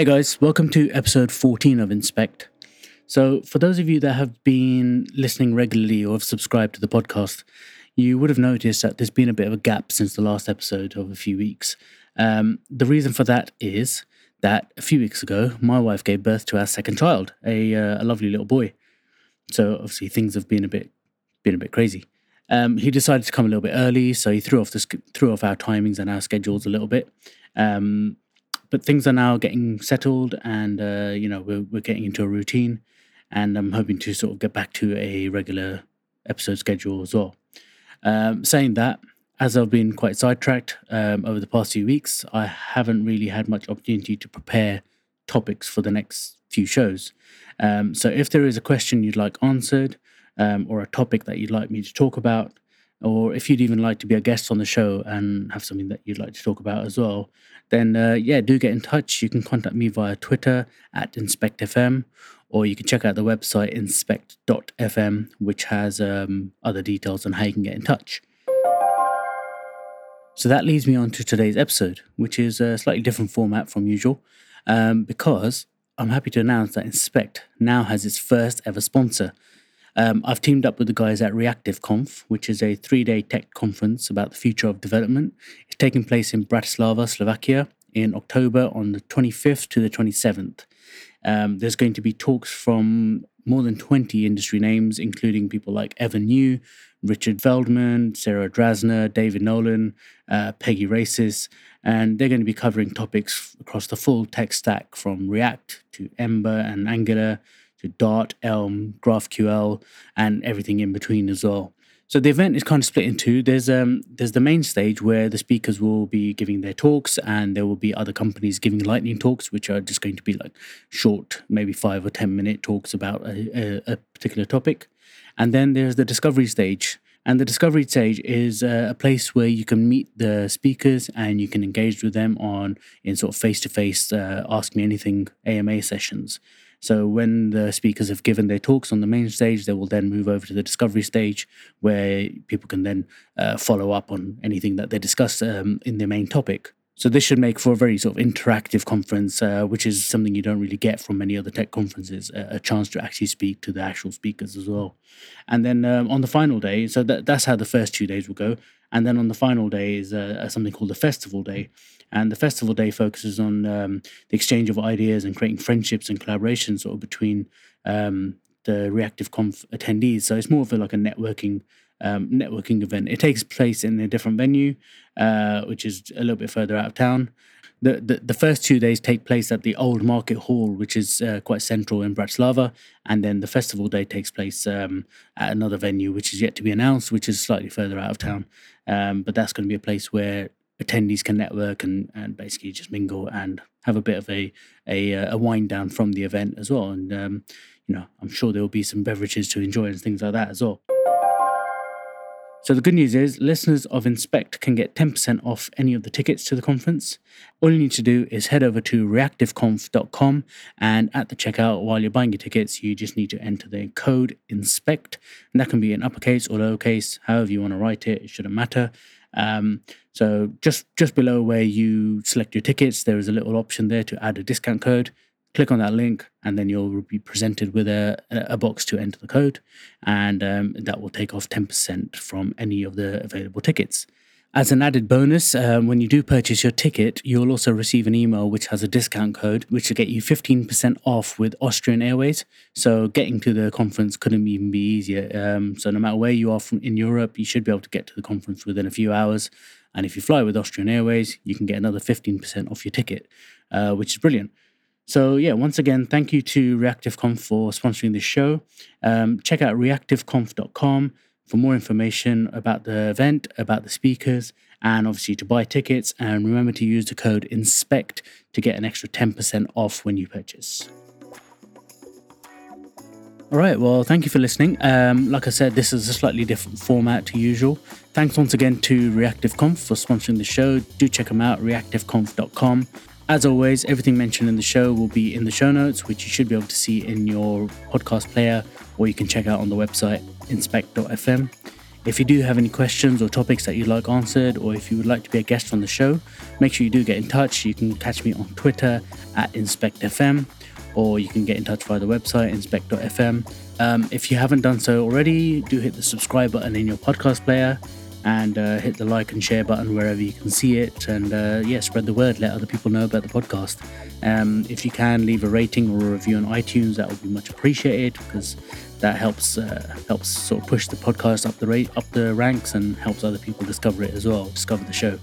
Hey guys, welcome to episode 14 of Inspect. So, for those of you that have been listening regularly or have subscribed to the podcast, you would have noticed that there's been a bit of a gap since the last episode of a few weeks. Um, the reason for that is that a few weeks ago, my wife gave birth to our second child, a, uh, a lovely little boy. So obviously things have been a bit been a bit crazy. Um, he decided to come a little bit early, so he threw off the threw off our timings and our schedules a little bit. Um, but things are now getting settled, and uh, you know we're we're getting into a routine, and I'm hoping to sort of get back to a regular episode schedule as well. Um, saying that, as I've been quite sidetracked um, over the past few weeks, I haven't really had much opportunity to prepare topics for the next few shows. Um, so if there is a question you'd like answered, um, or a topic that you'd like me to talk about, or if you'd even like to be a guest on the show and have something that you'd like to talk about as well, then uh, yeah, do get in touch. You can contact me via Twitter at InspectFM, or you can check out the website inspect.fm, which has um, other details on how you can get in touch. So that leads me on to today's episode, which is a slightly different format from usual, um, because I'm happy to announce that Inspect now has its first ever sponsor. Um, I've teamed up with the guys at Reactive Conf, which is a three day tech conference about the future of development. It's taking place in Bratislava, Slovakia, in October on the 25th to the 27th. Um, there's going to be talks from more than 20 industry names, including people like Evan You, Richard Feldman, Sarah Drasner, David Nolen, uh, Peggy Rayzis, and they're going to be covering topics across the full tech stack from React to Ember and Angular to Dart, Elm, GraphQL, and everything in between as well. So the event is kind of split in two. There's um there's the main stage where the speakers will be giving their talks, and there will be other companies giving lightning talks, which are just going to be like short, maybe five or ten minute talks about a, a, a particular topic. And then there's the discovery stage. And the discovery stage is uh, a place where you can meet the speakers and you can engage with them on in sort of face to face ask me anything AMA sessions. So when the speakers have given their talks on the main stage, they will then move over to the discovery stage, where people can then uh, follow up on anything that they discuss um, in their main topic. So this should make for a very sort of interactive conference, uh, which is something you don't really get from many other tech conferences. A, a chance to actually speak to the actual speakers as well. And then um, on the final day, so that, that's how the first two days will go. And then on the final day is uh, something called the festival day. And the festival day focuses on um, the exchange of ideas and creating friendships and collaborations sort of between um, the Reactive Conf attendees. So it's more of a, like a networking um, networking event. It takes place in a different venue, uh, which is a little bit further out of town. The, the, the first two days take place at the Old Market Hall, which is uh, quite central in Bratislava, and then the festival day takes place um, at another venue, which is yet to be announced, which is slightly further out of town. Um, but that's going to be a place where attendees can network and, and basically just mingle and have a bit of a a, uh, a wind down from the event as well. And um, you know, I'm sure there will be some beverages to enjoy and things like that as well. So the good news is listeners of Inspect can get 10% off any of the tickets to the conference. All you need to do is head over to reactiveconf.com and at the checkout while you're buying your tickets, you just need to enter the code INSPECT and that can be in uppercase or lowercase, however you want to write it, it shouldn't matter. Um, so just just below where you select your tickets, there is a little option there to add a discount code. Click on that link, and then you'll be presented with a, a box to enter the code, and um, that will take off 10% from any of the available tickets. As an added bonus, um, when you do purchase your ticket, you'll also receive an email which has a discount code, which will get you 15% off with Austrian Airways. So getting to the conference couldn't even be easier. Um, so no matter where you are from in Europe, you should be able to get to the conference within a few hours. And if you fly with Austrian Airways, you can get another 15% off your ticket, uh, which is brilliant. So yeah, once again, thank you to ReactiveConf for sponsoring this show. Um, check out reactiveconf.com for more information about the event, about the speakers, and obviously to buy tickets. And remember to use the code INSPECT to get an extra 10% off when you purchase. All right, well, thank you for listening. Um, like I said, this is a slightly different format to usual. Thanks once again to ReactiveConf for sponsoring the show. Do check them out, reactiveconf.com. As always, everything mentioned in the show will be in the show notes, which you should be able to see in your podcast player, or you can check out on the website inspect.fm. If you do have any questions or topics that you'd like answered, or if you would like to be a guest on the show, make sure you do get in touch. You can catch me on Twitter at InspectFM, or you can get in touch via the website inspect.fm. Um, if you haven't done so already, do hit the subscribe button in your podcast player and uh, hit the like and share button wherever you can see it. And uh, yeah, spread the word, let other people know about the podcast. Um, if you can, leave a rating or a review on iTunes, that would be much appreciated because that helps uh, helps sort of push the podcast up the rate up the ranks and helps other people discover it as well, discover the show.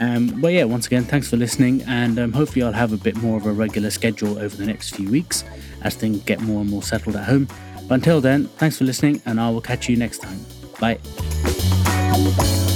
Um, but yeah, once again, thanks for listening, and um, hopefully I'll have a bit more of a regular schedule over the next few weeks as things get more and more settled at home. But until then, thanks for listening, and I will catch you next time. Bye.